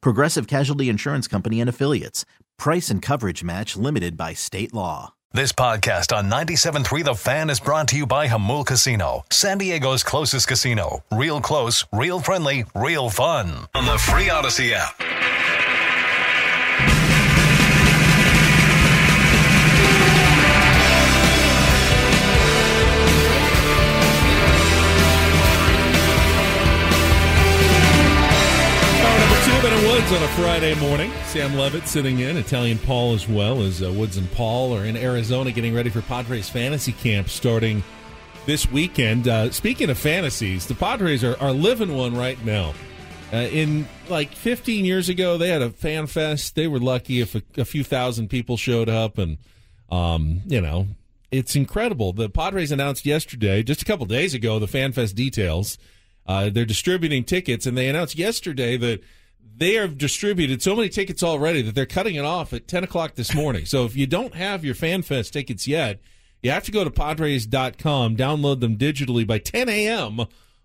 Progressive Casualty Insurance Company and Affiliates. Price and coverage match limited by state law. This podcast on 97.3 The Fan is brought to you by Jamul Casino, San Diego's closest casino. Real close, real friendly, real fun. On the free Audacy app. Woods on a Friday morning. Sam Levitt sitting in, Italian Paul as well as uh, Woods and Paul are in Arizona getting ready for Padres fantasy camp starting this weekend. Uh, speaking of fantasies, the Padres are, are living one right now. Uh, in like 15 years ago, they had a fan fest. They were lucky if a, a few thousand people showed up, and um, you know, it's incredible. The Padres announced yesterday, just a couple days ago, the fan fest details. Uh, they're distributing tickets, and they announced yesterday that they have distributed so many tickets already that they're cutting it off at 10 o'clock this morning. So if you don't have your FanFest tickets yet, you have to go to Padres.com, download them digitally by 10 a.m.,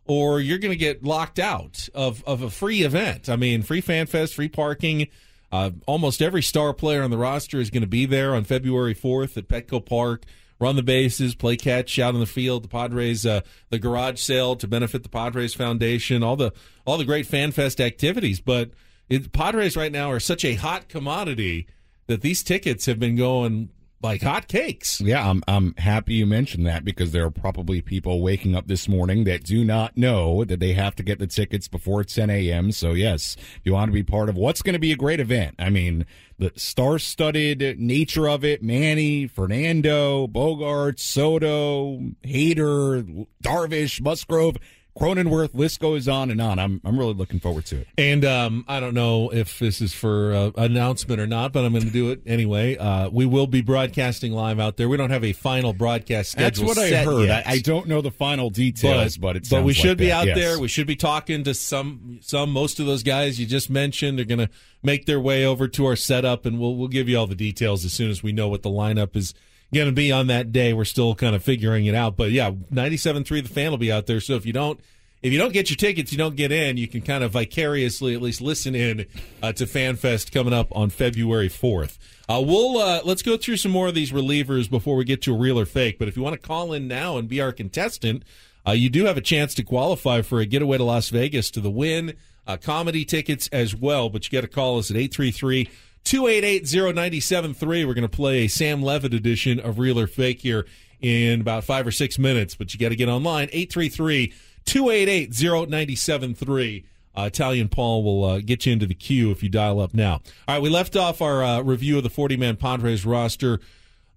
or you're going to get locked out of, of a free event. I mean, free FanFest, free parking. Uh, almost every star player on the roster is going to be there on February 4th at Petco Park run the bases, play catch out on the field. The Padres, uh, the garage sale to benefit the Padres Foundation, all the all the great FanFest activities. But it, Padres right now are such a hot commodity that these tickets have been going like hot cakes. Yeah, I'm I'm happy you mentioned that because there are probably people waking up this morning that do not know that they have to get the tickets before 10 a.m. So yes, you want to be part of what's going to be a great event. I mean, the star-studded nature of it: Manny, Fernando, Bogaerts, Soto, Hader, Darvish, Musgrove. Cronenworth, list goes on and on. I'm I'm really looking forward to it. And um, I don't know if this is for uh, announcement or not, but I'm going to do it anyway. Uh, we will be broadcasting live out there. We don't have a final broadcast schedule. That's what I heard. I, I, don't know the final details, but, but, but we should like be that. out yes. there. We should be talking to some some most of those guys you just mentioned. They're going to make their way over to our setup, and we'll we'll give you all the details as soon as we know what the lineup is going to be on that day. We're still kind of figuring it out, but yeah, 97.3 the fan will be out there. So if you don't if you don't get your tickets, you don't get in. You can kind of vicariously at least listen in uh, to FanFest coming up on February 4th. Uh, we'll uh, let's go through some more of these relievers before we get to a real or fake. But if you want to call in now and be our contestant, uh, you do have a chance to qualify for a getaway to Las Vegas to the Wynn. Uh, comedy tickets as well, but you got to call us at 833 288 0973. We're going to play a Sam Levitt edition of Real or Fake here in about five or six minutes, but you got to get online 833 288 0973. Uh, Italian Paul will uh, get you into the queue if you dial up now. All right, we left off our uh, review of the 40 man Padres roster,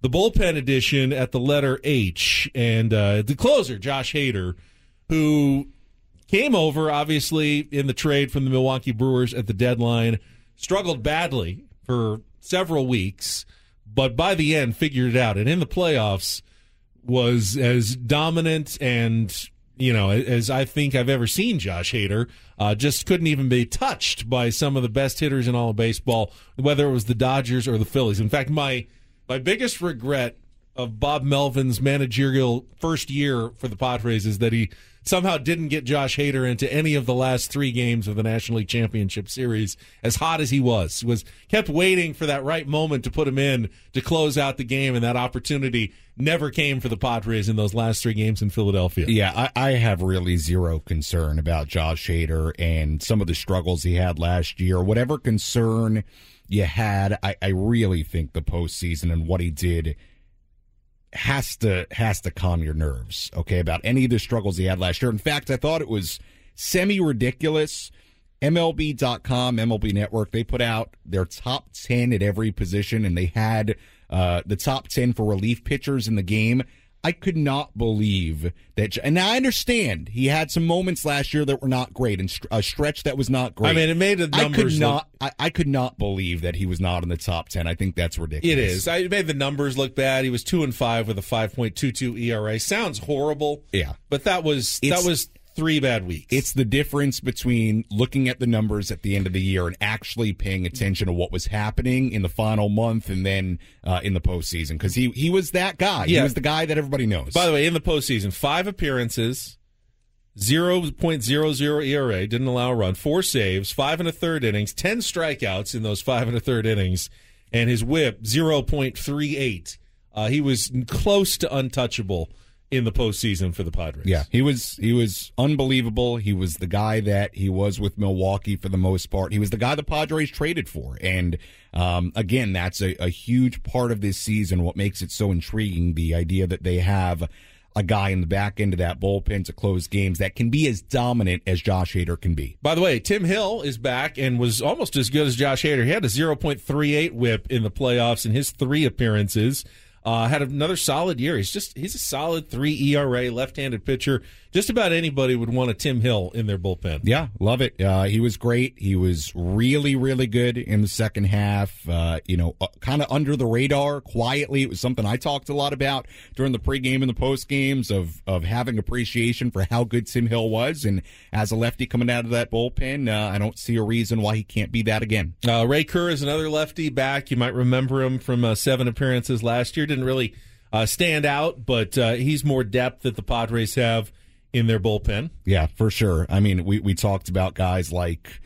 the bullpen edition at the letter H, and uh, the closer, Josh Hader, who came over, obviously, in the trade from the Milwaukee Brewers at the deadline, struggled badly for several weeks, but by the end figured it out. And in the playoffs, was as dominant and you know, as I think I've ever seen Josh Hader. Uh, just couldn't even be touched by some of the best hitters in all of baseball, whether it was the Dodgers or the Phillies. In fact, my my biggest regret of Bob Melvin's managerial first year for the Padres is that he somehow didn't get Josh Hader into any of the last three games of the National League Championship Series. As hot as he was, He was kept waiting for that right moment to put him in to close out the game, and that opportunity never came for the Padres in those last three games in Philadelphia. Yeah, I, I have really zero concern about Josh Hader and some of the struggles he had last year. Whatever concern you had. I, I really think the postseason and what he did has to has to calm your nerves. Okay, about any of the struggles he had last year. In fact, I thought it was semi ridiculous. MLB.com, MLB Network, they put out their top 10 at every position, and they had uh, the top 10 for relief pitchers in the game. I could not believe that. And I understand he had some moments last year that were not great and a stretch that was not great. I mean, it made the numbers. I could not. Look, I, I, could not believe that he was not in the top ten. I think that's ridiculous. It is. I made the numbers look bad. He was two and five with a five point two two ERA. Sounds horrible. Yeah, but that was it's, that was three bad weeks. It's the difference between looking at the numbers at the end of the year and actually paying attention to what was happening in the final month and then uh, in the postseason. Because he he was that guy. Yeah. He was the guy that everybody knows. By the way, in the postseason, five appearances, 0.00 ERA, didn't allow a run, four saves, five and a third innings, 10 strikeouts in those five and a third innings, and his whip, 0.38. Uh, he was close to untouchable in the postseason for the Padres. Yeah, he was he was unbelievable. He was the guy that he was with Milwaukee for the most part. He was the guy the Padres traded for, and um, again, that's a, a huge part of this season. What makes it so intriguing, the idea that they have a guy in the back end of that bullpen to close games that can be as dominant as Josh Hader can be. By the way, Tim Hill is back and was almost as good as Josh Hader. He had a 0.38 whip in the playoffs in his three appearances. Uh, had another solid year. He's just he's a solid three ERA left-handed pitcher. Just about anybody would want a Tim Hill in their bullpen. Yeah, love it. Uh, he was great. He was really really good in the second half. Uh, you know, uh, kind of under the radar, quietly. It was something I talked a lot about during the pregame and the post games of of having appreciation for how good Tim Hill was. And as a lefty coming out of that bullpen, uh, I don't see a reason why he can't be that again. Uh, Ray Kerr is another lefty back. You might remember him from seven appearances last year didn't really uh, stand out, but uh, he's more depth that the Padres have in their bullpen. Yeah, for sure. I mean, we, we talked about guys like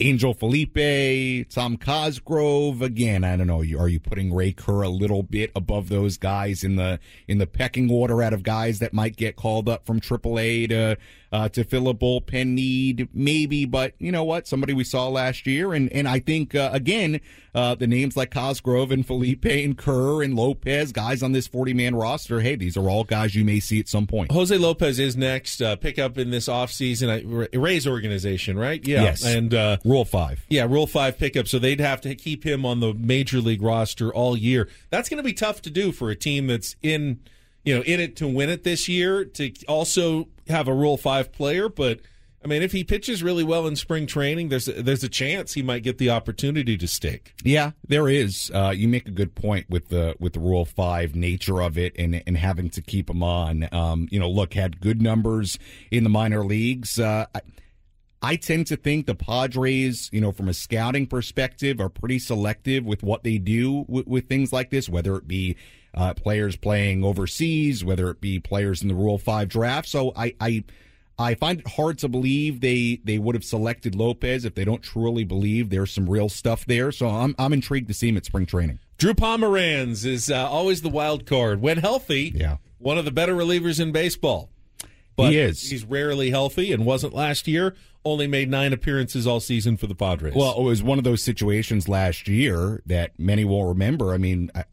Angel Felipe, Tom Cosgrove. Again, I don't know. Are you putting Ray Kerr a little bit above those guys in the in the pecking order out of guys that might get called up from AAA to uh, to fill a bullpen need, maybe. But you know what? Somebody we saw last year, and and I think uh, again uh, the names like Cosgrove and Felipe and Kerr and Lopez, guys on this forty man roster. Hey, these are all guys you may see at some point. Jose Lopez is next. Uh, pick in this offseason. Rays' organization, right? Yeah. Yes. And uh, Rule Five. Yeah, Rule Five pickup. So they'd have to keep him on the major league roster all year. That's going to be tough to do for a team that's in you know, in it to win it this year to also have a Rule Five player. But I mean, if he pitches really well in spring training, there's a, there's a chance he might get the opportunity to stick. Yeah, there is. Uh, you make a good point with the with the Rule Five nature of it and and having to keep him on. Um, you know, look, had good numbers in the minor leagues. Uh, I, I tend to think the Padres, you know, from a scouting perspective, are pretty selective with what they do with, with things like this, whether it be uh, players playing overseas, whether it be players in the Rule Five draft. So I, I, I find it hard to believe they they would have selected Lopez if they don't truly believe there's some real stuff there. So I'm I'm intrigued to see him at spring training. Drew Pomeranz is uh, always the wild card when healthy. Yeah, one of the better relievers in baseball. But he is. He's rarely healthy and wasn't last year. Only made nine appearances all season for the Padres. Well, it was one of those situations last year that many will remember. I mean, I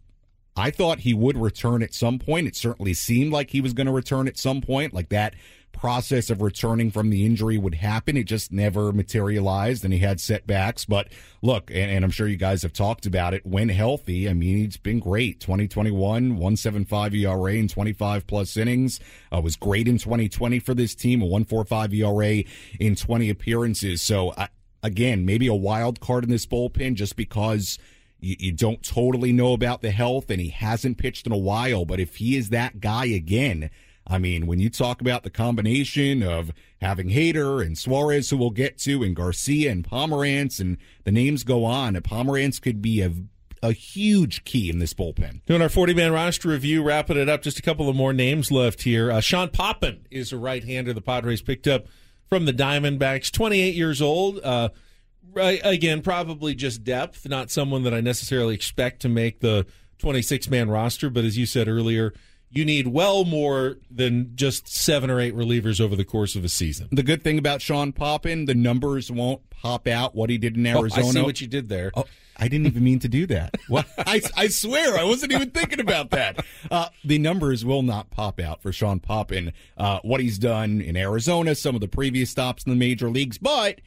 thought he would return at some point. It certainly seemed like he was going to return at some point, like that process of returning from the injury would happen. It just never materialized and he had setbacks. But look, and, and, I'm sure you guys have talked about it, when healthy, I mean, he's been great. 2021, 175 ERA in 25 plus innings. Uh, was great in 2020 for this team, a 145 ERA in 20 appearances. So, I, again, maybe a wild card in this bullpen just because – you, you don't totally know about the health, and he hasn't pitched in a while. But if he is that guy again, I mean, when you talk about the combination of having Hader and Suarez, who we'll get to, and Garcia and Pomeranz, and the names go on, Pomeranz could be a a huge key in this bullpen. Doing our 40 man roster review, wrapping it up. Just a couple of more names left here. Uh, Sean Poppen is a right hander the Padres picked up from the Diamondbacks, 28 years old. Uh, again, probably just depth, not someone that I necessarily expect to make the 26 man roster. But as you said earlier, you need well more than just seven or eight relievers over the course of a season. The good thing about Sean Poppen, the numbers won't pop out what he did in Arizona. Oh, I see what you did there. Oh, I didn't even mean to do that. I, I swear, I wasn't even thinking about that. Uh, the numbers will not pop out for Sean Poppen. Uh, what he's done in Arizona, some of the previous stops in the major leagues, but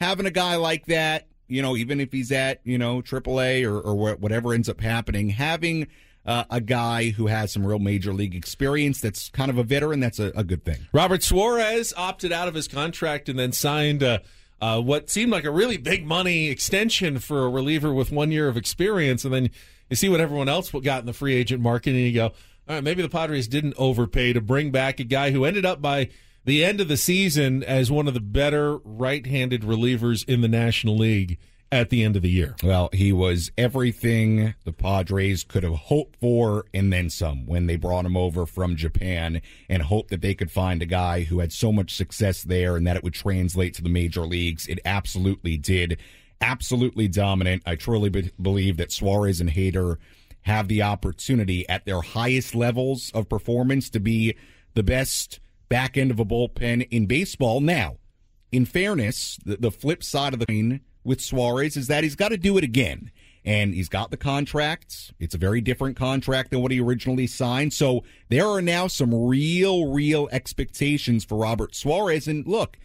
having a guy like that, you know, even if he's at you know AAA or, or whatever ends up happening, having uh, a guy who has some real major league experience that's kind of a veteran, that's a, a good thing. Robert Suarez opted out of his contract and then signed uh, uh, what seemed like a really big money extension for a reliever with one year of experience. And then you see what everyone else got in the free agent market, and you go, all right, maybe the Padres didn't overpay to bring back a guy who ended up by the end of the season as one of the better right handed relievers in the National League at the end of the year. Well, he was everything the Padres could have hoped for and then some when they brought him over from Japan and hoped that they could find a guy who had so much success there and that it would translate to the major leagues. It absolutely did. Absolutely dominant. I truly be- believe that Suarez and Hader have the opportunity at their highest levels of performance to be the best back end of a bullpen in baseball. Now, in fairness, the, the flip side of the coin with Suarez is that he's got to do it again. And he's got the contracts. It's a very different contract than what he originally signed. So there are now some real, real expectations for Robert Suarez. And look,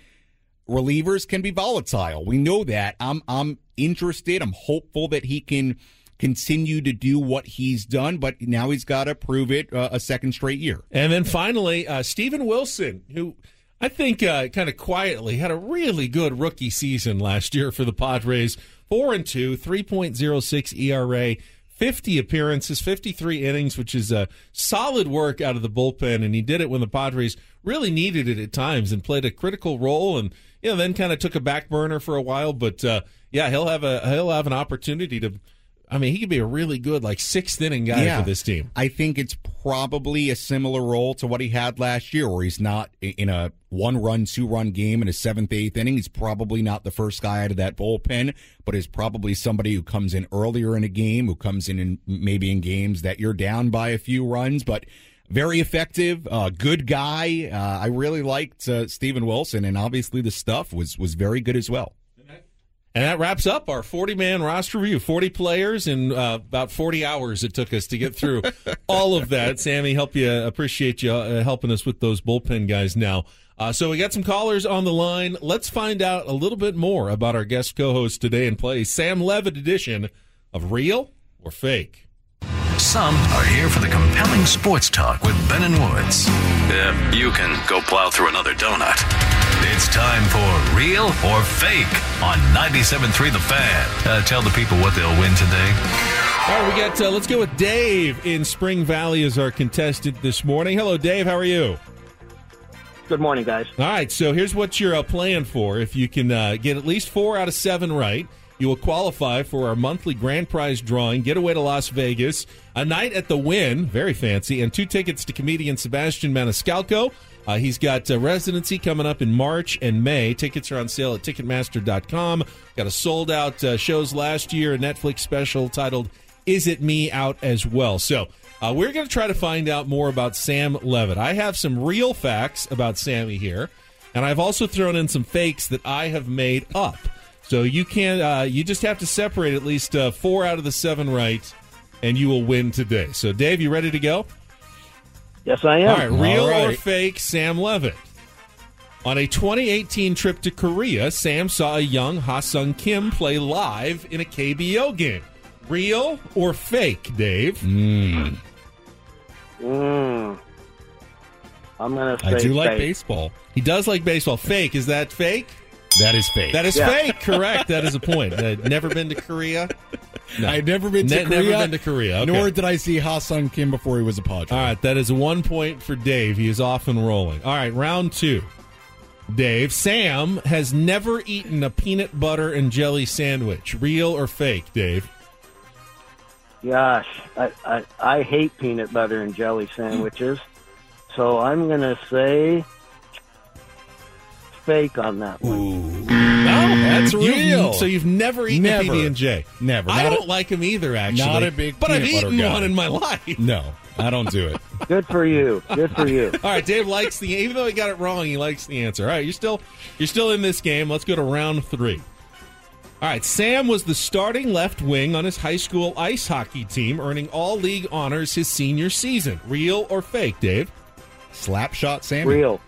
relievers can be volatile. We know that. I'm I'm interested. I'm hopeful that he can continue to do what he's done, but now he's got to prove it uh, a second straight year. And then finally, uh, Steven Wilson, who I think uh, kind of quietly had a really good rookie season last year for the Padres. Four and two, 3.06 ERA, 50 appearances, 53 innings, which is a solid work out of the bullpen. And he did it when the Padres really needed it at times and played a critical role. And you know, then kind of took a back burner for a while. But uh, yeah, he'll have a he'll have an opportunity to I mean, he could be a really good, like sixth inning guy yeah, for this team. I think it's probably a similar role to what he had last year, where he's not in a one run, two run game in a seventh, eighth inning. He's probably not the first guy out of that bullpen, but is probably somebody who comes in earlier in a game, who comes in, in maybe in games that you're down by a few runs, but very effective, uh, good guy. Uh, I really liked uh, Steven Wilson, and obviously the stuff was was very good as well. And that wraps up our 40 man roster review. 40 players in uh, about 40 hours it took us to get through all of that. Sammy, help you appreciate you uh, helping us with those bullpen guys now. Uh, so we got some callers on the line. Let's find out a little bit more about our guest co-host today and play Sam Levitt edition of Real or Fake. Some are here for the compelling sports talk with Ben and Woods. If you can go plow through another donut. It's time for Real or Fake on 97.3 The Fan. Uh, tell the people what they'll win today. All right, we got, uh, let's go with Dave in Spring Valley as our contestant this morning. Hello, Dave. How are you? Good morning, guys. All right, so here's what you're uh, playing for. If you can uh, get at least four out of seven right, you will qualify for our monthly grand prize drawing, get away to Las Vegas, a night at the Wynn, very fancy, and two tickets to comedian Sebastian Maniscalco. Uh, he's got residency coming up in March and May. Tickets are on sale at Ticketmaster.com. Got a sold out uh, shows last year, a Netflix special titled Is It Me out as well. So uh, we're going to try to find out more about Sam Levitt. I have some real facts about Sammy here, and I've also thrown in some fakes that I have made up. So you can uh, you just have to separate at least uh, four out of the seven right, and you will win today. So Dave, you ready to go? Yes, I am. All right, real All right. or fake Sam Levitt. On a 2018 trip to Korea, Sam saw a young Ha-Seong Kim play live in a KBO game. Real or fake, Dave? Mm. Mm. I'm gonna say I do fake. like baseball. He does like baseball. Fake is that fake? That is fake. That is Yeah. fake. Correct. That is a point. Uh, never been to Korea. No. I've never been to Ne- Korea. never been to Korea. Okay. Nor did I see Ha-Seong Kim before he was a Padre. All right, that is one point for Dave. He is off and rolling. All right, round two. Dave, Sam has never eaten a peanut butter and jelly sandwich. Real or fake, Dave? Gosh, I, I I hate peanut butter and jelly sandwiches, so I'm gonna say fake on that one. No, That's You've- real. so you've never eaten Never. a PB and J. Never. I Not don't a- like them either. Actually, Not a big but I've eaten guy. one in my life. No, I don't do it. Good for you. Good for you. All right, Dave likes the even though he got it wrong, he likes the answer. All right, you're still you're still in this game. Let's go to round three. All right, Sam was the starting left wing on his high school ice hockey team, earning all league honors his senior season. Real or fake, Dave? Slapshot Sammy. Real.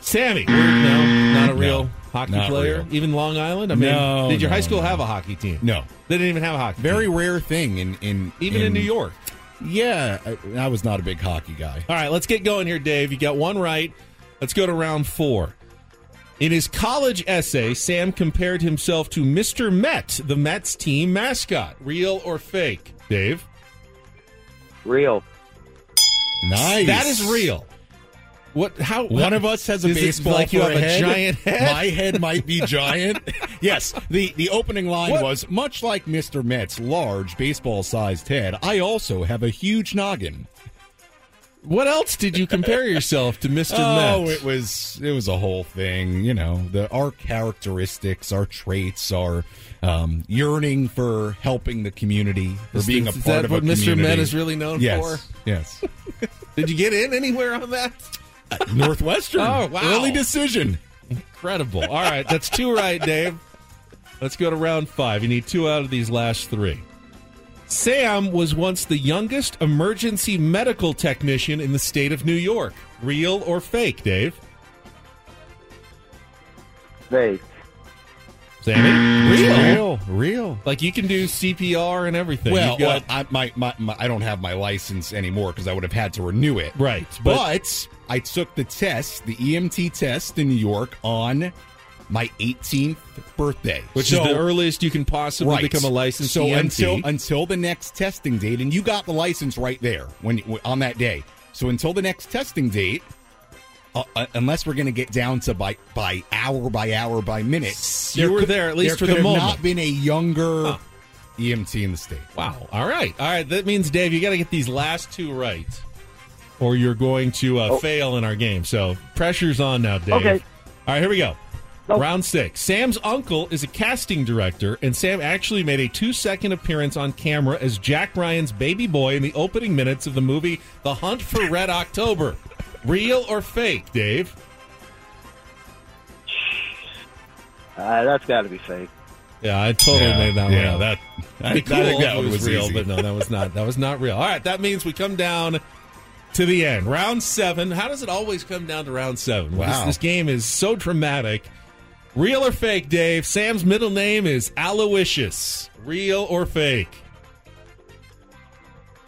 Sammy, no, not a real No, hockey not player. real. Even Long Island. I mean, No, did your no, high school no. have a hockey team? No. they didn't even have a hockey. Very team. rare thing in in even in, New York. Yeah, I, I was not a big hockey guy. All right, let's get going here, Dave. You got one right. Let's go to round four. In his college essay, Sam compared himself to Mr. Met, the Mets team mascot. Real or fake, Dave? Real. Nice. That is real. What? How? One of us has a baseball like you for have a head. giant head? My head might be giant. yes. The the opening line What? was much like Mr. Met's large baseball-sized head. I also have a huge noggin. What else did you compare yourself to Mr. Met? Oh, it was it was a whole thing. You know, the our characteristics, our traits, our um, yearning for helping the community, for Is- being a part of a Mr. community. Is that what Mister Met is really known yes, for? Yes. Did you get in anywhere on that? Northwestern. Oh, wow. Early decision. Incredible. All right, that's two right, Dave. Let's go to round five. You need two out of these last three. Sam was once the youngest emergency medical technician in the state of New York. Real or fake, Dave? Fake. Sammy? Real. Real. real. Like you can do CPR and everything. Well, You've got- I, my, my, my, I don't have my license anymore because I would have had to renew it. right, but, But, I took the test, the EMT test in New York on my 18th birthday, which So- is the earliest you can possibly right. become a licensed So EMT. until until the next testing date, and you got the license right there when on that day. So until the next testing date, uh, uh, unless we're going to get down to by by hour by hour by minute, You were there at least there for the could have moment. Not been a younger Huh. EMT in the state. Wow. All right. All right. That means, Dave, you got to get these last two right, or you're going to uh, Oh. fail in our game. So pressure's on now, Dave. Okay. All right. Here we go. Nope. Round six. Sam's uncle is a casting director, and Sam actually made a two second appearance on camera as Jack Ryan's baby boy in the opening minutes of the movie The Hunt for Red October. Real or fake, Dave? Uh, that's got to be fake. Yeah, I totally made that yeah, one. up. that I, Be cool I think that one was, real, easy. but no, that was not. That was not real. All right, that means we come down to the end. Round seven. How does it always come down to round seven? This, Wow. this game is so dramatic. Real or fake, Dave? Sam's middle name is Aloysius. Real or fake?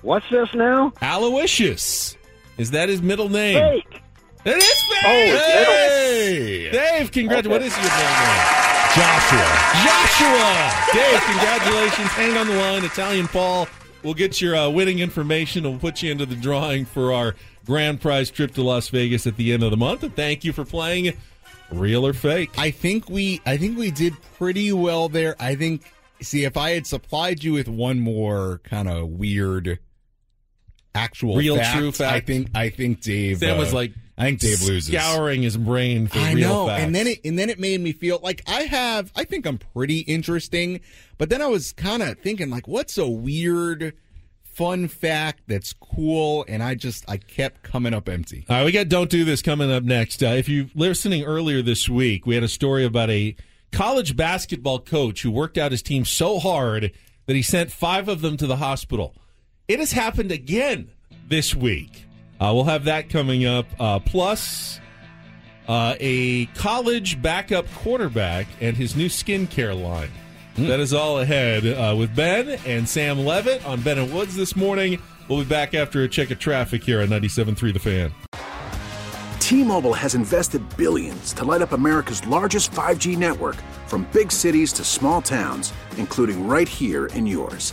What's this now? Aloysius. Is that his middle name? Fake. It is fake. Oh, Hey! Dave, congratulations. What is your middle name? Joshua. Joshua. Dave, congratulations. Hang on the line. Italian Paul We'll get your uh, winning information we'll put you into the drawing for our grand prize trip to Las Vegas at the end of the month. And thank you for playing Real or Fake. I think we I think we did pretty well there. I think see if I had supplied you with one more kind of weird actual Real fact, true fact. I think I think Dave Sam was uh, like I think Dave loses. Scouring his brain for I real know, facts. and then it and then it made me feel like I have. I think I'm pretty interesting, but then I was kind of thinking like, what's a weird, fun fact that's cool? And I just I kept coming up empty. All right, we got Don't Do This coming up next. Uh, if you listening earlier this week, we had a story about a college basketball coach who worked out his team so hard that he sent five of them to the hospital. It has happened again this week. Uh, we'll have that coming up. Uh, plus, uh, a college backup quarterback and his new skincare line. That is all ahead uh, with Ben and Sam Levitt on Ben and Woods this morning. We'll be back after a check of traffic here on 97.3 The Fan. T-Mobile has invested billions to light up America's largest 5G network from big cities to small towns, including right here in yours.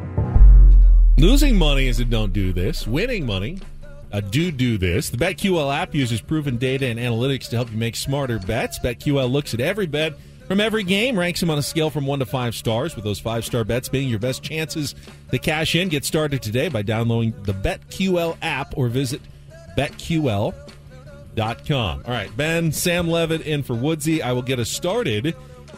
Losing money is a don't do this. Winning money, a do do this. The BetQL app uses proven data and analytics to help you make smarter bets. BetQL looks at every bet from every game, ranks them on a scale from one to five stars, with those five star bets being your best chances to cash in. Get started today by downloading the BetQL app or visit betql.com. All right, Ben, Sam Levitt in for Woodsy. I will get us started.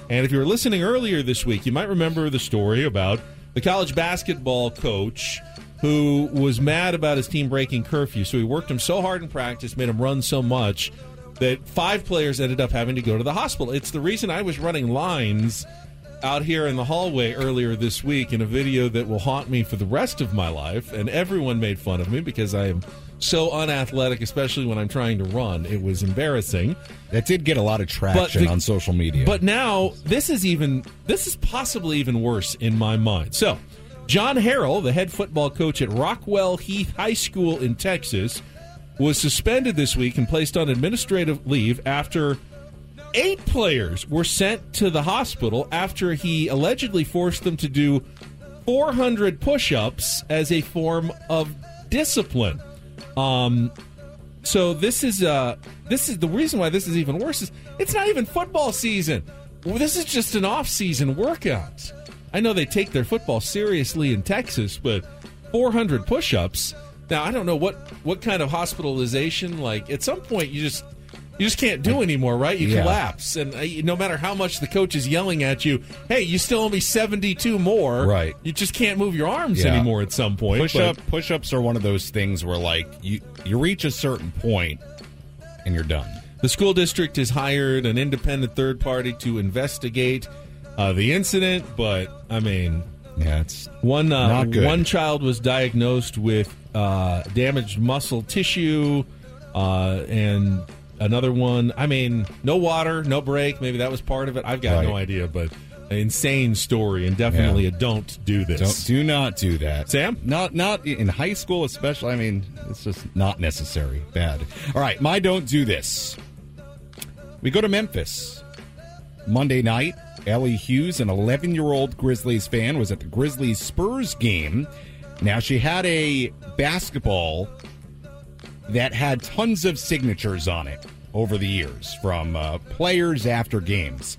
And if you were listening earlier this week, you might remember the story about the college basketball coach who was mad about his team breaking curfew. So he worked him so hard in practice, made him run so much that five players ended up having to go to the hospital. It's the reason I was running lines out here in the hallway earlier this week in a video that will haunt me for the rest of my life. And everyone made fun of me because I am so unathletic, especially when I'm trying to run. It was embarrassing. That did get a lot of traction the- on social media. But now this is even this is possibly even worse in my mind. So, John Harrell, the head football coach at Rockwall Heath High School in Texas, was suspended this week and placed on administrative leave after eight players were sent to the hospital after he allegedly forced them to do 400 push-ups as a form of discipline. Um, so this is uh this is the reason why this is even worse is it's not even football season. This is just an off-season workout. I know they take their football seriously in Texas, but 400 push-ups. Now I don't know what what kind of hospitalization. Like at some point, you just you just can't do anymore, right? You Yeah. collapse, and uh, no matter how much the coach is yelling at you, hey, you still owe me 72 more. Right. You just can't move your arms Yeah. anymore at some point. push but- up push ups are one of those things where like you you reach a certain point and you're done. The school district has hired an independent third party to investigate uh, the incident, but I mean, Yeah, it's one uh, Not good. one child was diagnosed with uh, damaged muscle tissue, uh, and another one. I mean, no water, no break. Maybe that was part of it. I've got no idea, but an insane story, and definitely Yeah. a don't do this. don't do not do that. Sam? Not not in high school especially. I mean, it's just not necessary. Bad. All right, my don't do this. We go to Memphis. Monday night, Ellie Hughes, an 11 year old Grizzlies fan, was at the Grizzlies Spurs game. Now, she had a basketball that had tons of signatures on it over the years from uh, players after games.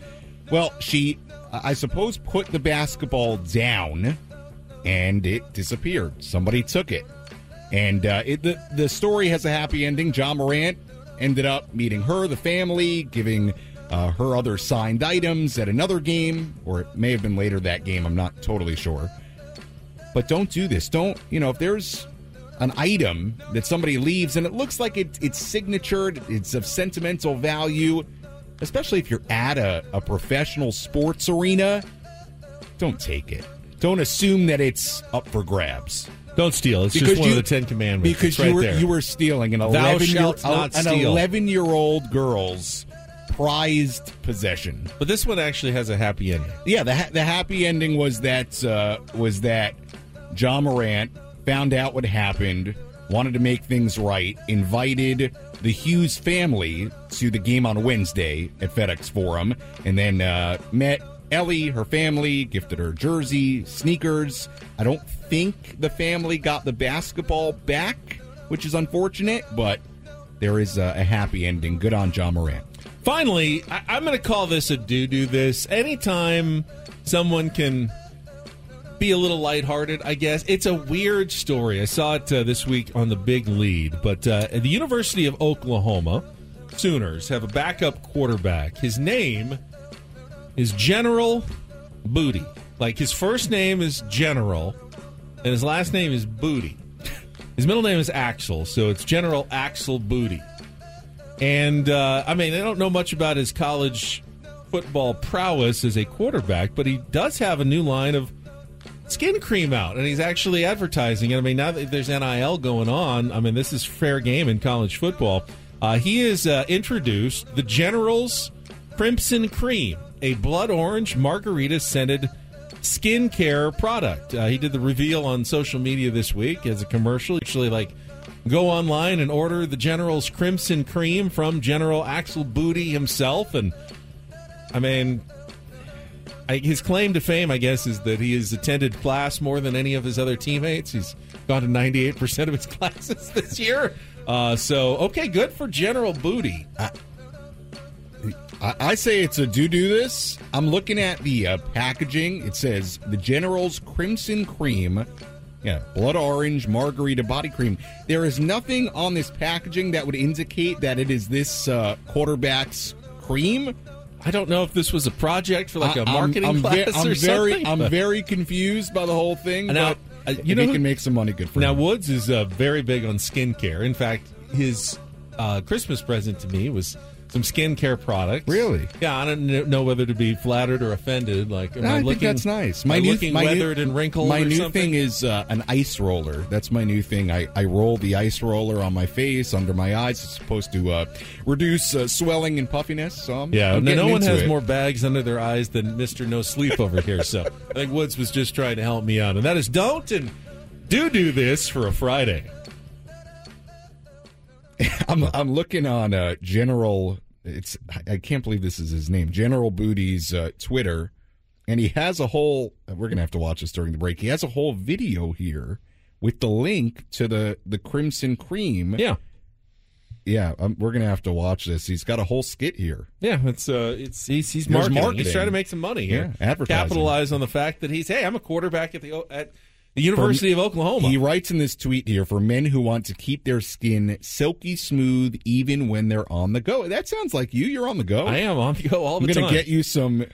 Well, she, I suppose, put the basketball down and it disappeared. Somebody took it. And uh, it, the, the story has a happy ending. Ja Morant ended up meeting her, the family, giving uh, her other signed items at another game, or it may have been later that game. I'm not totally sure. But don't do this. Don't, you know, if there's an item that somebody leaves and it looks like it, it's signatured, it's of sentimental value, especially if you're at a, a professional sports arena, don't take it. Don't assume that it's up for grabs. Don't steal. It's just one of the Ten Commandments. Because right you were there. you were stealing an 11 year, an steal. 11 year old girl's prized possession. But this one actually has a happy ending. Yeah, the ha- the happy ending was that uh, was that Ja Morant found out what happened, wanted to make things right, invited the Hughes family to the game on Wednesday at FedEx Forum, and then uh, met Ellie, her family, gifted her jersey, sneakers. I don't think the family got the basketball back, which is unfortunate, but there is a, a happy ending. Good on Ja Morant. Finally, I, am going to call this a do do this. Anytime someone can be a little lighthearted, I guess. It's a weird story. I saw it uh, this week on the big lead. But uh, the University of Oklahoma, Sooners have a backup quarterback. His name is General Booty. Like his first name is General, and his last name is Booty. His middle name is Axel, so it's General Axel Booty. And uh, I mean, I don't know much about his college football prowess as a quarterback, but he does have a new line of skin cream out, and he's actually advertising it. I mean, now that there's NIL going on, I mean, this is fair game in college football. Uh, he has uh, introduced the General's Crimson Cream, a blood orange margarita scented skincare product. Uh, he did the reveal on social media this week as a commercial. Actually, like go online and order the General's Crimson Cream from General Axel Booty himself, and I mean, I, his claim to fame, I guess, is that he has attended class more than any of his other teammates. He's gone to 98% of his classes this year. Uh, so, okay, good for General Booty. I, I say it's a do do this. I'm looking at the uh, packaging. It says the General's Crimson Cream. Yeah, blood orange margarita body cream. There is nothing on this packaging that would indicate that it is this uh, quarterback's cream. I don't know if this was a project for like a marketing I'm, I'm class ve- I'm or very, something. I'm but- very confused by the whole thing. Now, but uh, you know he who- can make some money, good for Now him. Woods is uh, very big on skincare. In fact, his uh, Christmas present to me was some skincare products. Really? Yeah, I don't know whether to be flattered or offended. Like, am I I, think looking? that's nice. I new- looking my new- weathered and wrinkled. My new something? thing is uh, an ice roller. That's my new thing. I, I roll the ice roller on my face, under my eyes. It's supposed to uh, reduce uh, swelling and puffiness. So I'm, Yeah, I'm no, no one has it. more bags under their eyes than Mister No Sleep over here. So I think Woods was just trying to help me out, and that is don't and do do this for a Friday. I'm I'm looking on uh, General. It's I can't believe this is his name. General Booty's uh, Twitter, and he has a whole. We're gonna have to watch this during the break. He has a whole video here with the link to the the Crimson Cream. Yeah, yeah. Um, we're gonna have to watch this. He's got a whole skit here. Yeah, it's uh, it's he's, he's marketing. marketing. He's trying to make some money here. Yeah, advertising. Capitalize on the fact that he's hey, I'm a quarterback at the at the University of Oklahoma. He writes in this tweet here for men who want to keep their skin silky smooth even when they're on the go. That sounds like you. You're on the go. I am on the go all the I'm the gonna get you some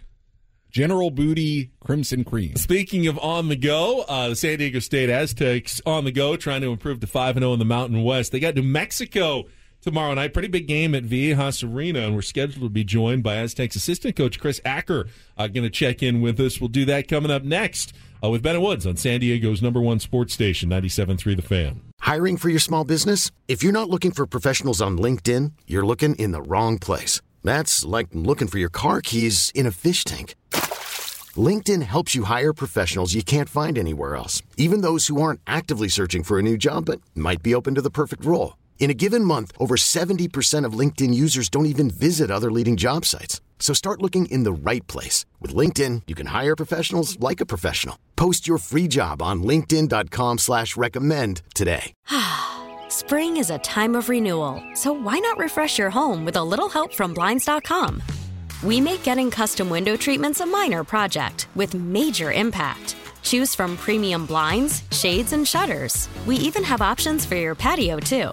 General Booty Crimson Cream. Speaking of on the go, uh, the San Diego State Aztecs on the go, trying to improve to five and zero in the Mountain West. They got New Mexico tomorrow night. Pretty big game at Viejas Arena, and we're scheduled to be joined by Aztecs assistant coach Chris Acker. Uh, going to check in with us. We'll do that coming up next uh, with Ben and Woods on San Diego's number one sports station, 97.3 The Fan. Hiring for your small business? If you're not looking for professionals on LinkedIn, you're looking in the wrong place. That's like looking for your car keys in a fish tank. LinkedIn helps you hire professionals you can't find anywhere else, even those who aren't actively searching for a new job but might be open to the perfect role. In a given month, over 70% of LinkedIn users don't even visit other leading job sites. So start looking in the right place. With LinkedIn, you can hire professionals like a professional. Post your free job on linkedin.com slash recommend today. Spring is a time of renewal, so why not refresh your home with a little help from Blinds.com? We make getting custom window treatments a minor project with major impact. Choose from premium blinds, shades, and shutters. We even have options for your patio, too.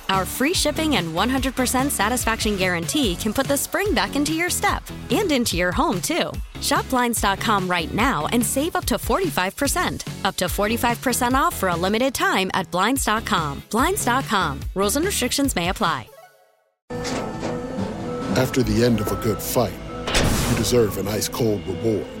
Our free shipping and 100% satisfaction guarantee can put the spring back into your step and into your home, too. Shop Blinds.com right now and save up to 45%. Up to 45% off for a limited time at Blinds.com. Blinds.com. Rules and restrictions may apply. After the end of a good fight, you deserve an ice cold reward.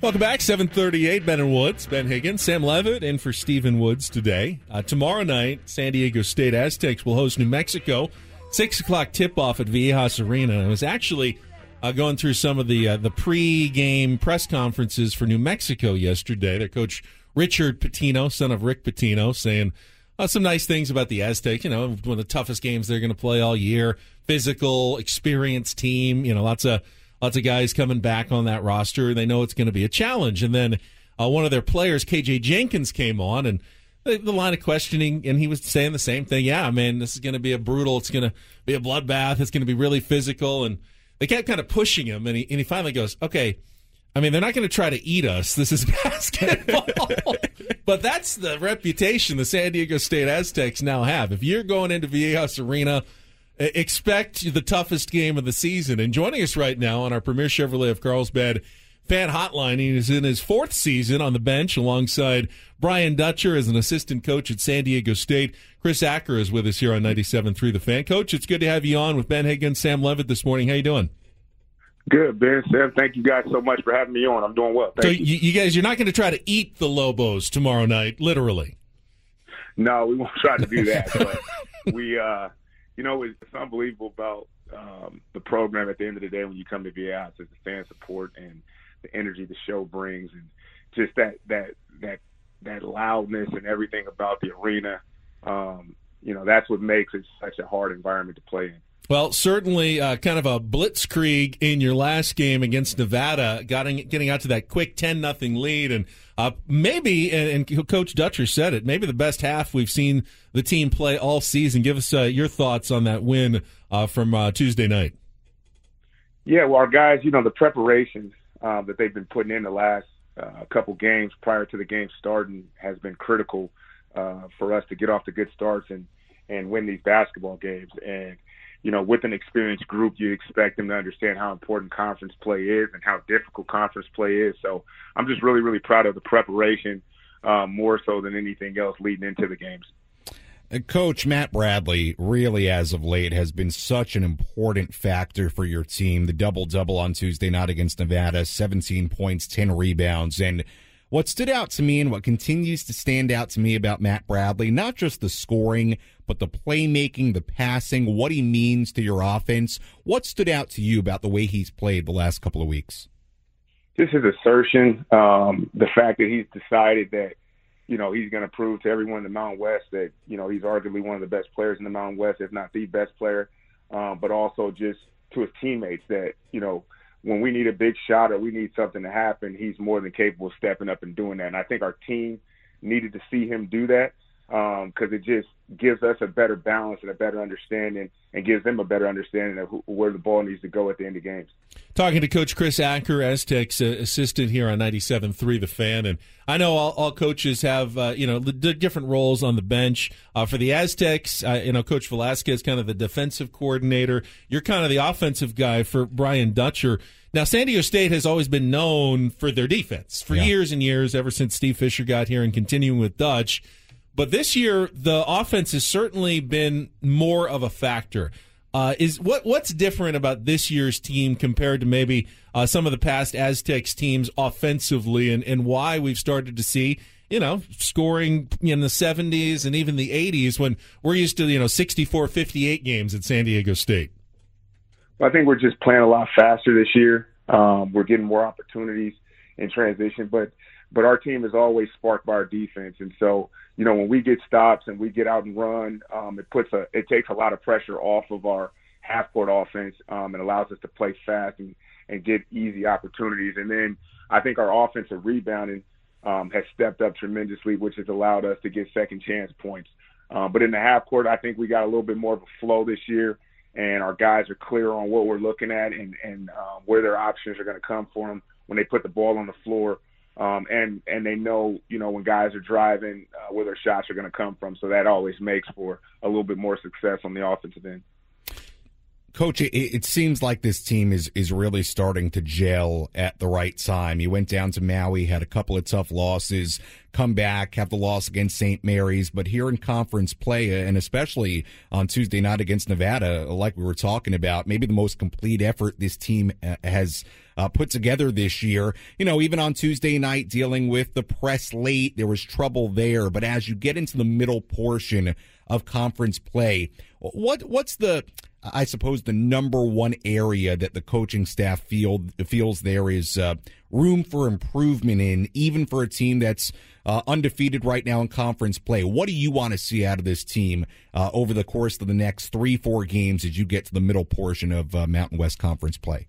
Welcome back, 738, Ben and Woods, Ben Higgins, Sam Levitt, in for Stephen Woods today. Uh, tomorrow night, San Diego State Aztecs will host New Mexico. 6 o'clock tip-off at Viejas Arena. I was actually uh, going through some of the uh, the pre-game press conferences for New Mexico yesterday. Their coach, Richard Pitino, son of Rick Pitino, saying uh, some nice things about the Aztecs. You know, one of the toughest games they're going to play all year. Physical, experienced team. You know, lots of lots of guys coming back on that roster. They know it's going to be a challenge. And then uh, one of their players, KJ Jenkins, came on and the, line of questioning, and he was saying the same thing. Yeah, man, this is going to be a brutal. It's going to be a bloodbath. It's going to be really physical. And they kept kind of pushing him, and he and he finally goes, okay. I mean, they're not going to try to eat us. This is basketball. but that's the reputation the San Diego State Aztecs now have. If you're going into Viejas Arena expect the toughest game of the season. And joining us right now on our Premier Chevrolet of Carlsbad fan hotline, he is in his fourth season on the bench alongside Brian Dutcher as an assistant coach at San Diego State. Chris Acker is with us here on 97.3 The Fan. Coach, it's good to have you on with Ben Higgins, Sam Levitt this morning. How you doing? Good, Ben. Sam, thank you guys so much for having me on. I'm doing well. Thank so you. you guys, you're not going to try to eat the Lobos tomorrow night, literally. No, we won't try to do that. but we, uh, you know, it's, unbelievable about um, the program at the end of the day when you come to VI. It's the fan support and the energy the show brings, and just that that that that loudness and everything about the arena. Um, you know, that's what makes it such a hard environment to play in. Well, certainly, uh, kind of a blitzkrieg in your last game against Nevada, getting getting out to that quick ten nothing lead, and uh, maybe, and, and, Coach Dutcher said it, maybe the best half we've seen the team play all season. Give us uh, your thoughts on that win uh, from uh, Tuesday night. Yeah, well, our guys, you know, the preparation uh, that they've been putting in the last couple games prior to the game starting has been critical for us to get off to good starts and and win these basketball games and you know, with an experienced group, you expect them to understand how important conference play is and how difficult conference play is. So I'm just really, really proud of the preparation, uh, more so than anything else leading into the games. Uh, Coach Matt Bradley, really as of late, has been such an important factor for your team. The double double on Tuesday night against Nevada, 17 points, 10 rebounds. And what stood out to me and what continues to stand out to me about Matt Bradley, not just the scoring, but the playmaking, the passing, what he means to your offense. What stood out to you about the way he's played the last couple of weeks? Just his assertion, um, the fact that he's decided that, you know, he's going to prove to everyone in the Mountain West that, you know, he's arguably one of the best players in the Mountain West, if not the best player, um, but also just to his teammates that, you know, when we need a big shot or we need something to happen, he's more than capable of stepping up and doing that. And I think our team needed to see him do that because um, it just gives us a better balance and a better understanding and gives them a better understanding of who, where the ball needs to go at the end of games. Talking to Coach Chris Acker, Aztecs uh, assistant here on 97.3 The Fan. And I know all, all coaches have, uh, you know, the, the, different roles on the bench. Uh, for the Aztecs, uh, you know, Coach Velasquez, kind of the defensive coordinator. You're kind of the offensive guy for Brian Dutcher. Now, San Diego State has always been known for their defense for yeah. years and years, ever since Steve Fisher got here and continuing with Dutch. But this year, the offense has certainly been more of a factor. Uh, is what what's different about this year's team compared to maybe uh, some of the past Aztecs teams offensively, and, and why we've started to see you know scoring in the 70s and even the 80s when we're used to you know 64-58 games at San Diego State. Well, I think we're just playing a lot faster this year. Um, we're getting more opportunities in transition, but but our team is always sparked by our defense, and so you know when we get stops and we get out and run, um, it puts a it takes a lot of pressure off of our half court offense um, and allows us to play fast and and get easy opportunities. And then I think our offensive rebounding um, has stepped up tremendously, which has allowed us to get second chance points. Um, but in the half court, I think we got a little bit more of a flow this year, and our guys are clear on what we're looking at and and um, where their options are going to come for them when they put the ball on the floor. Um, and and they know you know when guys are driving uh, where their shots are going to come from, so that always makes for a little bit more success on the offensive end. Coach, it, it, seems like this team is is really starting to gel at the right time. You went down to Maui, had a couple of tough losses, come back, have the loss against St. Mary's, but here in conference play, and especially on Tuesday night against Nevada, like we were talking about, maybe the most complete effort this team uh, has uh, put together this year. You know, even on Tuesday night, dealing with the press late, there was trouble there. But as you get into the middle portion of conference play, what what's the I suppose the number one area that the coaching staff feel feels there is uh, room for improvement in, even for a team that's uh, undefeated right now in conference play. What do you want to see out of this team uh, over the course of the next three, four games as you get to the middle portion of uh, Mountain West Conference play?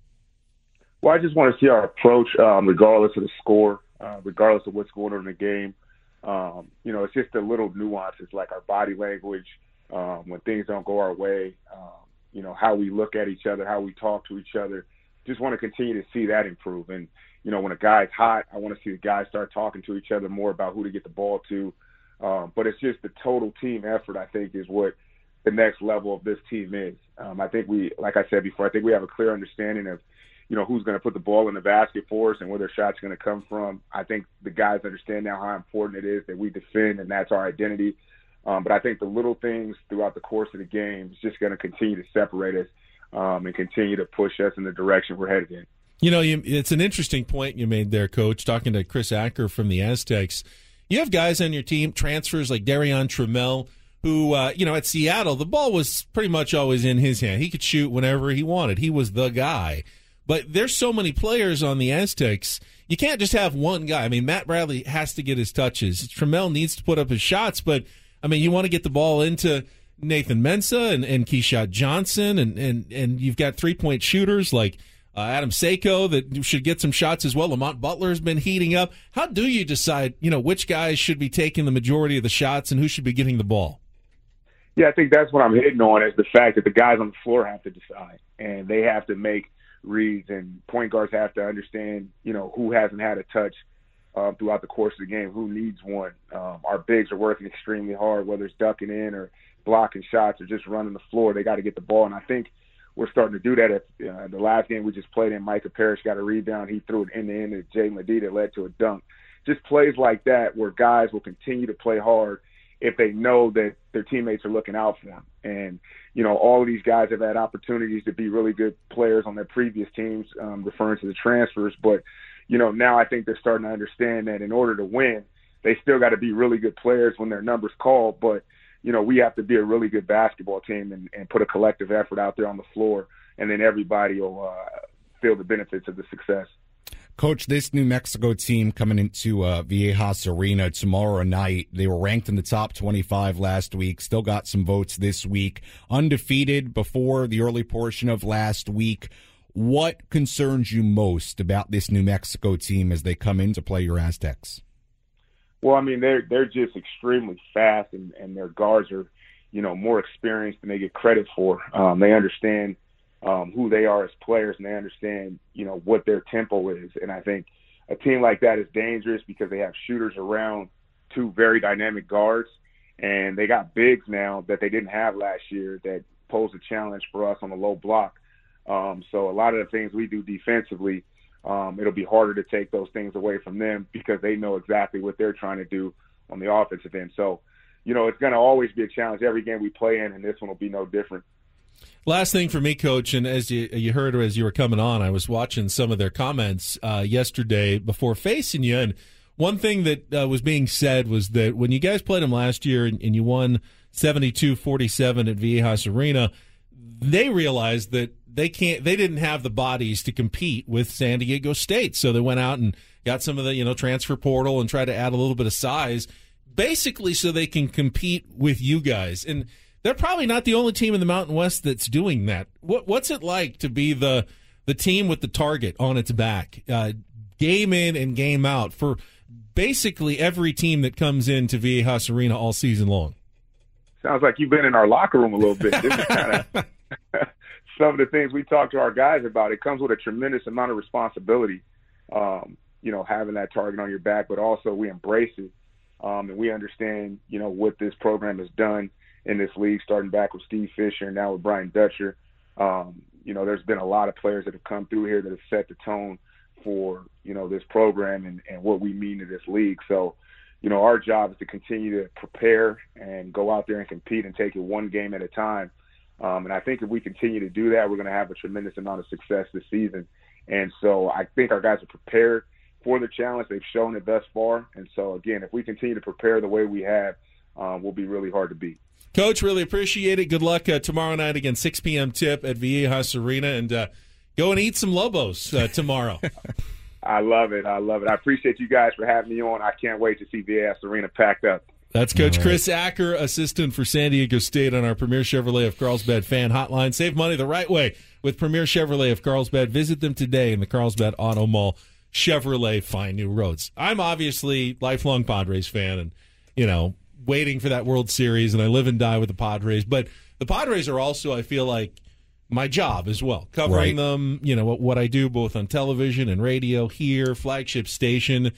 Well, I just want to see our approach, um, regardless of the score, uh, regardless of what's going on in the game. Um, you know, it's just the little nuances like our body language um, when things don't go our way. Um, you know, how we look at each other, how we talk to each other. Just want to continue to see that improve. And, you know, when a guy's hot, I want to see the guys start talking to each other more about who to get the ball to. Um, but it's just the total team effort, I think, is what the next level of this team is. Um, I think we, like I said before, I think we have a clear understanding of, you know, who's going to put the ball in the basket for us and where their shots going to come from. I think the guys understand now how important it is that we defend, and that's our identity. Um, but I think the little things throughout the course of the game is just going to continue to separate us um, and continue to push us in the direction we're headed in. You know, you, it's an interesting point you made there, Coach. Talking to Chris Acker from the Aztecs, you have guys on your team, transfers like Darrion Trammell, who, uh, you know, at Seattle, the ball was pretty much always in his hand. He could shoot whenever he wanted. He was the guy. But there's so many players on the Aztecs. You can't just have one guy. I mean, Matt Bradley has to get his touches. Trammell needs to put up his shots, but I mean, you want to get the ball into Nathan Mensah and, and Keshad Johnson, and, and, and you've got three point shooters like uh, Adama Seiko that should get some shots as well. Lamont Butler's been heating up. How do you decide, you know, which guys should be taking the majority of the shots and who should be getting the ball? Yeah, I think that's what I'm hitting on is the fact that the guys on the floor have to decide and they have to make reads and point guards have to understand, you know, who hasn't had a touch um, throughout the course of the game. Who needs one? Um, our bigs are working extremely hard, whether it's ducking in or blocking shots or just running the floor. They got to get the ball, and I think we're starting to do that. At uh, the last game we just played in, Micah Parrish got a rebound. He threw it in the end to Jay Medina led to a dunk. Just plays like that where guys will continue to play hard if they know that their teammates are looking out for them. And you know, all of these guys have had opportunities to be really good players on their previous teams, um, referring to the transfers, but you know, now I think they're starting to understand that in order to win, they still got to be really good players when their numbers call. But, you know, we have to be a really good basketball team and, and put a collective effort out there on the floor, and then everybody will uh, feel the benefits of the success. Coach, this New Mexico team coming into uh, Viejas Arena tomorrow night, they were ranked in the top 25 last week, still got some votes this week, undefeated before the early portion of last week. What concerns you most about this New Mexico team as they come in to play your Aztecs? Well, I mean, they're they're just extremely fast, and, and their guards are, you know, more experienced than they get credit for. Um, they understand um, who they are as players, and they understand, you know, what their tempo is. And I think a team like that is dangerous because they have shooters around two very dynamic guards, and they got bigs now that they didn't have last year that pose a challenge for us on the low block. Um, so a lot of the things we do defensively, um, it'll be harder to take those things away from them because they know exactly what they're trying to do on the offensive end. So, you know, it's going to always be a challenge every game we play in, and this one will be no different. Last thing for me, Coach, and as you, you heard as you were coming on, I was watching some of their comments uh, yesterday before facing you, and one thing that uh, was being said was that when you guys played them last year and, and you won 72-47 at Viejas Arena – they realized that they can't they didn't have the bodies to compete with San Diego State. So they went out and got some of the, you know, transfer portal and tried to add a little bit of size basically so they can compete with you guys. And they're probably not the only team in the Mountain West that's doing that. What what's it like to be the the team with the target on its back, uh, game in and game out for basically every team that comes into Viejas Arena all season long? Sounds like you've been in our locker room a little bit. Some of the things we talk to our guys about. It comes with a tremendous amount of responsibility. Um, you know, having that target on your back, but also we embrace it. Um, and we understand, you know, what this program has done in this league, starting back with Steve Fisher and now with Brian Dutcher. Um, you know, there's been a lot of players that have come through here that have set the tone for, you know, this program and, and what we mean to this league. So, you know, our job is to continue to prepare and go out there and compete and take it one game at a time. Um, and I think if we continue to do that, we're going to have a tremendous amount of success this season. And so I think our guys are prepared for the challenge. They've shown it thus far. And so, again, if we continue to prepare the way we have, um, we'll be really hard to beat. Coach, really appreciate it. Good luck uh, tomorrow night again, 6 p.m. tip at Viejas Arena. And uh, go and eat some Lobos uh, tomorrow. I love it. I love it. I appreciate you guys for having me on. I can't wait to see Viejas Arena packed up. That's Coach right. Chris Acker, assistant for San Diego State on our Premier Chevrolet of Carlsbad fan hotline. Save money the right way with Premier Chevrolet of Carlsbad. Visit them today in the Carlsbad Auto Mall. Chevrolet find new roads. I'm obviously lifelong Padres fan, and you know, waiting for that World Series, and I live and die with the Padres. But the Padres are also, I feel like, my job as well, covering right. them. You know what, what I do both on television and radio here, flagship station.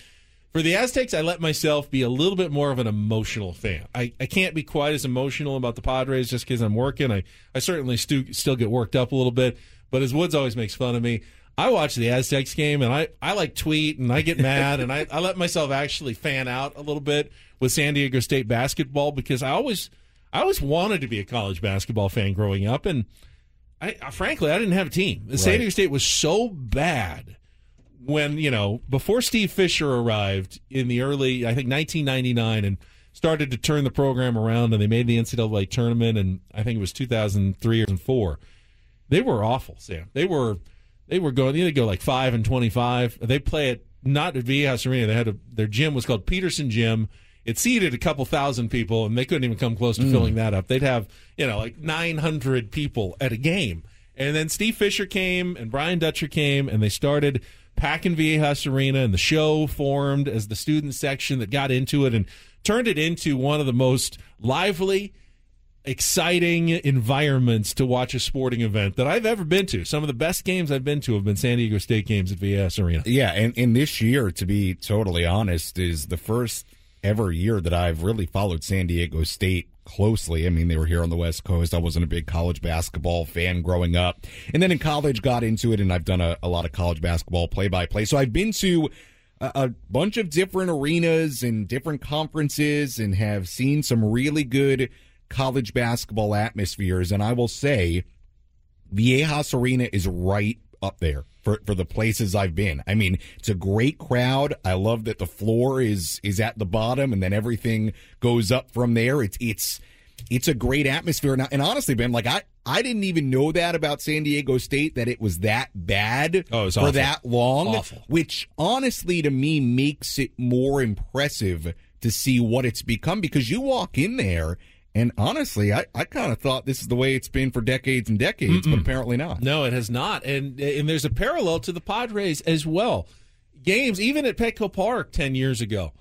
For the Aztecs, I let myself be a little bit more of an emotional fan. I, I can't be quite as emotional about the Padres just because I'm working. I, I certainly stu- still get worked up a little bit. But as Woods always makes fun of me, I watch the Aztecs game and I, I like tweet and I get mad and I, I let myself actually fan out a little bit with San Diego State basketball because I always I always wanted to be a college basketball fan growing up and I, frankly I didn't have a team. Right. San Diego State was so bad when you know before Steve Fisher arrived in the early I think 1999 and started to turn the program around and they made the NCAA tournament and I think it was 2003 or 2004. They were awful, Sam. They were they were going. They go like five and 25. They play it not at Viejas Arena. They had a, their gym was called Peterson Gym. It seated a couple thousand people, and they couldn't even come close to mm. filling that up. They'd have you know like 900 people at a game. And then Steve Fisher came and Brian Dutcher came, and they started packing Viejas Arena, and the show formed as the student section that got into it and turned it into one of the most lively, exciting environments to watch a sporting event that I've ever been to. Some of the best games I've been to have been San Diego State games at Viejas Arena. Yeah, and, and this year, to be totally honest, is the first ever year that I've really followed San Diego State closely. I mean, they were here on the West Coast. I wasn't a big college basketball fan growing up. And then in college, got into it, and I've done a, a lot of college basketball play by play. So I've been to a, a bunch of different arenas and different conferences and have seen some really good college basketball atmospheres. And I will say, Viejas Arena is right up there for, for the places I've been. I mean, it's a great crowd. I love that the floor is is at the bottom and then everything goes up from there. It's it's it's a great atmosphere. And, and honestly, Ben, like I I didn't even know that about San Diego State that it was that bad oh, for awful. that long. Awful. Which honestly to me makes it more impressive to see what it's become because you walk in there and honestly, I, I kind of thought this is the way it's been for decades and decades, Mm-mm. but apparently not. No, it has not. And and there's a parallel to the Padres as well. Games, even at Petco Park 10 years ago,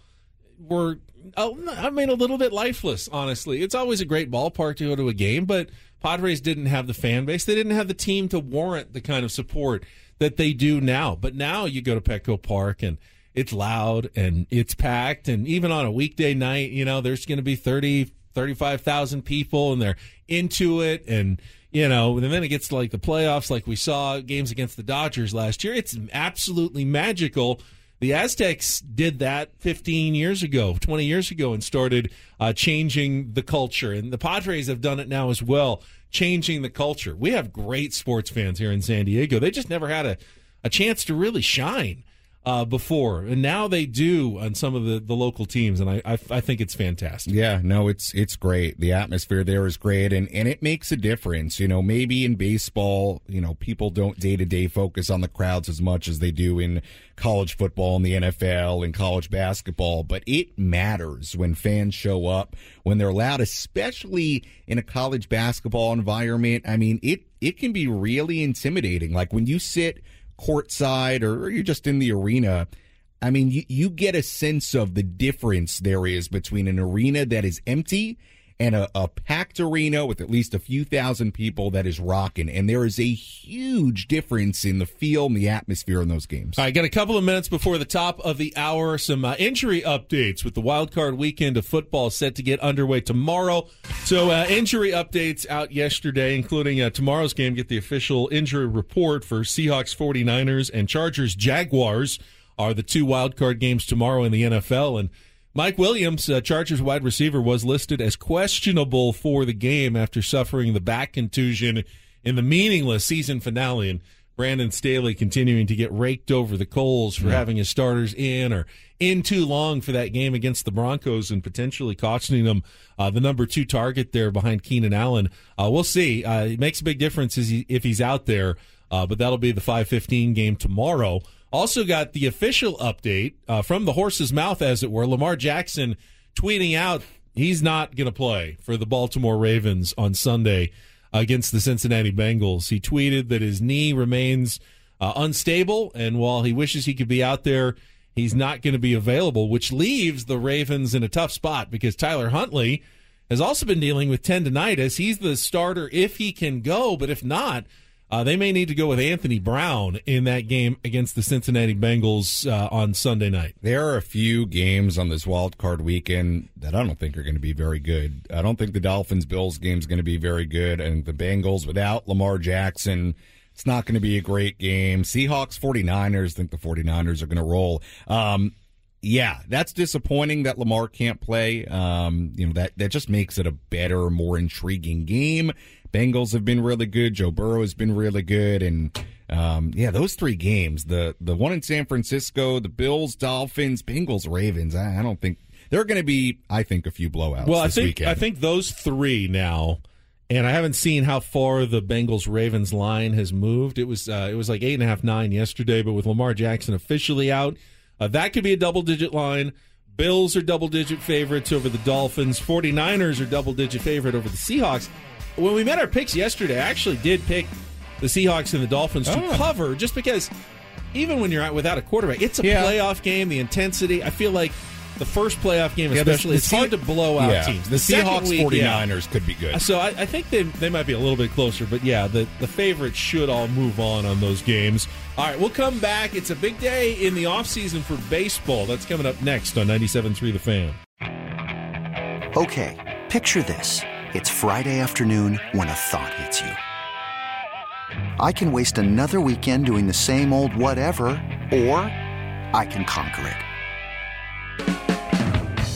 were, oh, I mean, a little bit lifeless, honestly. It's always a great ballpark to go to a game, but Padres didn't have the fan base. They didn't have the team to warrant the kind of support that they do now. But now you go to Petco Park and it's loud and it's packed. And even on a weekday night, you know, there's going to be 30, 35,000 people and they're into it and you know and then it gets to like the playoffs like we saw games against the Dodgers last year. It's absolutely magical. The Aztecs did that 15 years ago 20 years ago and started uh, changing the culture. And the Padres have done it now as well changing the culture. We have great sports fans here in San Diego. They just never had a, a chance to really shine uh, before, and now they do on some of the, the local teams, and I, I I think it's fantastic. Yeah, no, it's it's great. The atmosphere there is great, and and it makes a difference. You know, maybe in baseball, you know, people don't day to day focus on the crowds as much as they do in college football and the NFL and college basketball, but it matters when fans show up when they're loud, especially in a college basketball environment. I mean, it it can be really intimidating. Like when you sit courtside or you're just in the arena. I mean, you, you get a sense of the difference there is between an arena that is empty and a, a, packed arena with at least a few thousand people that is rocking. And there is a huge difference in the feel and the atmosphere in those games. Right, got a couple of minutes before the top of the hour. Some uh, injury updates with the wild card weekend of football set to get underway tomorrow. So, uh, injury updates out yesterday, including uh, tomorrow's game. Get the official injury report for Seahawks 49ers and Chargers Jaguars are the two wild card games tomorrow in the NFL. And Mike Williams, uh, Chargers wide receiver, was listed as questionable for the game after suffering the back contusion in the meaningless season finale. And Brandon Staley continuing to get raked over the coals for yeah. having his starters in or in too long for that game against the Broncos and potentially costing them uh, the number two target there behind Keenan Allen. Uh, we'll see. Uh, it makes a big difference if he's out there, uh, but that'll be the 5:15 game tomorrow. Also got the official update uh, from the horse's mouth, as it were. Lamar Jackson tweeting out he's not going to play for the Baltimore Ravens on Sunday against the Cincinnati Bengals. He tweeted that his knee remains uh, unstable, and while he wishes he could be out there, he's not going to be available, which leaves the Ravens in a tough spot because Tyler Huntley has also been dealing with tendonitis. He's the starter if he can go, but if not, uh, they may need to go with Anthony Brown in that game against the Cincinnati Bengals uh, on Sunday night. There are a few games on this wild card weekend that I don't think are going to be very good. I don't think the Dolphins Bills game is going to be very good, and the Bengals without Lamar Jackson. It's not going to be a great game. Seahawks 49ers think the 49ers are going to roll. Um, yeah, that's disappointing that Lamar can't play. Um, you know, that, that just makes it a better, more intriguing game. Bengals have been really good. Joe Burrow has been really good. And, um, yeah, those three games, the, the one in San Francisco, the Bills, Dolphins, Bengals, Ravens, I, I don't think there are going to be, I think, a few blowouts. Well, I think, weekend. I think those three now, and I haven't seen how far the Bengals Ravens line has moved. It was, uh, it was like eight and a half, nine yesterday, but with Lamar Jackson officially out, uh, that could be a double digit line. Bills are double digit favorites over the Dolphins. 49ers are double digit favorite over the Seahawks. When we met our picks yesterday, I actually did pick the Seahawks and the Dolphins to oh. cover just because even when you're out without a quarterback, it's a yeah. playoff game. The intensity, I feel like the first playoff game, especially, the, the it's hard to blow out yeah, teams. The, the Seahawks week, 49ers yeah. could be good. So I, I, think they, they might be a little bit closer, but yeah, the, the favorites should all move on on those games. All right, we'll come back. It's a big day in the offseason for baseball. That's coming up next on 97.3 The Fan. Okay, picture this. It's Friday afternoon when a thought hits you. I can waste another weekend doing the same old whatever, or I can conquer it.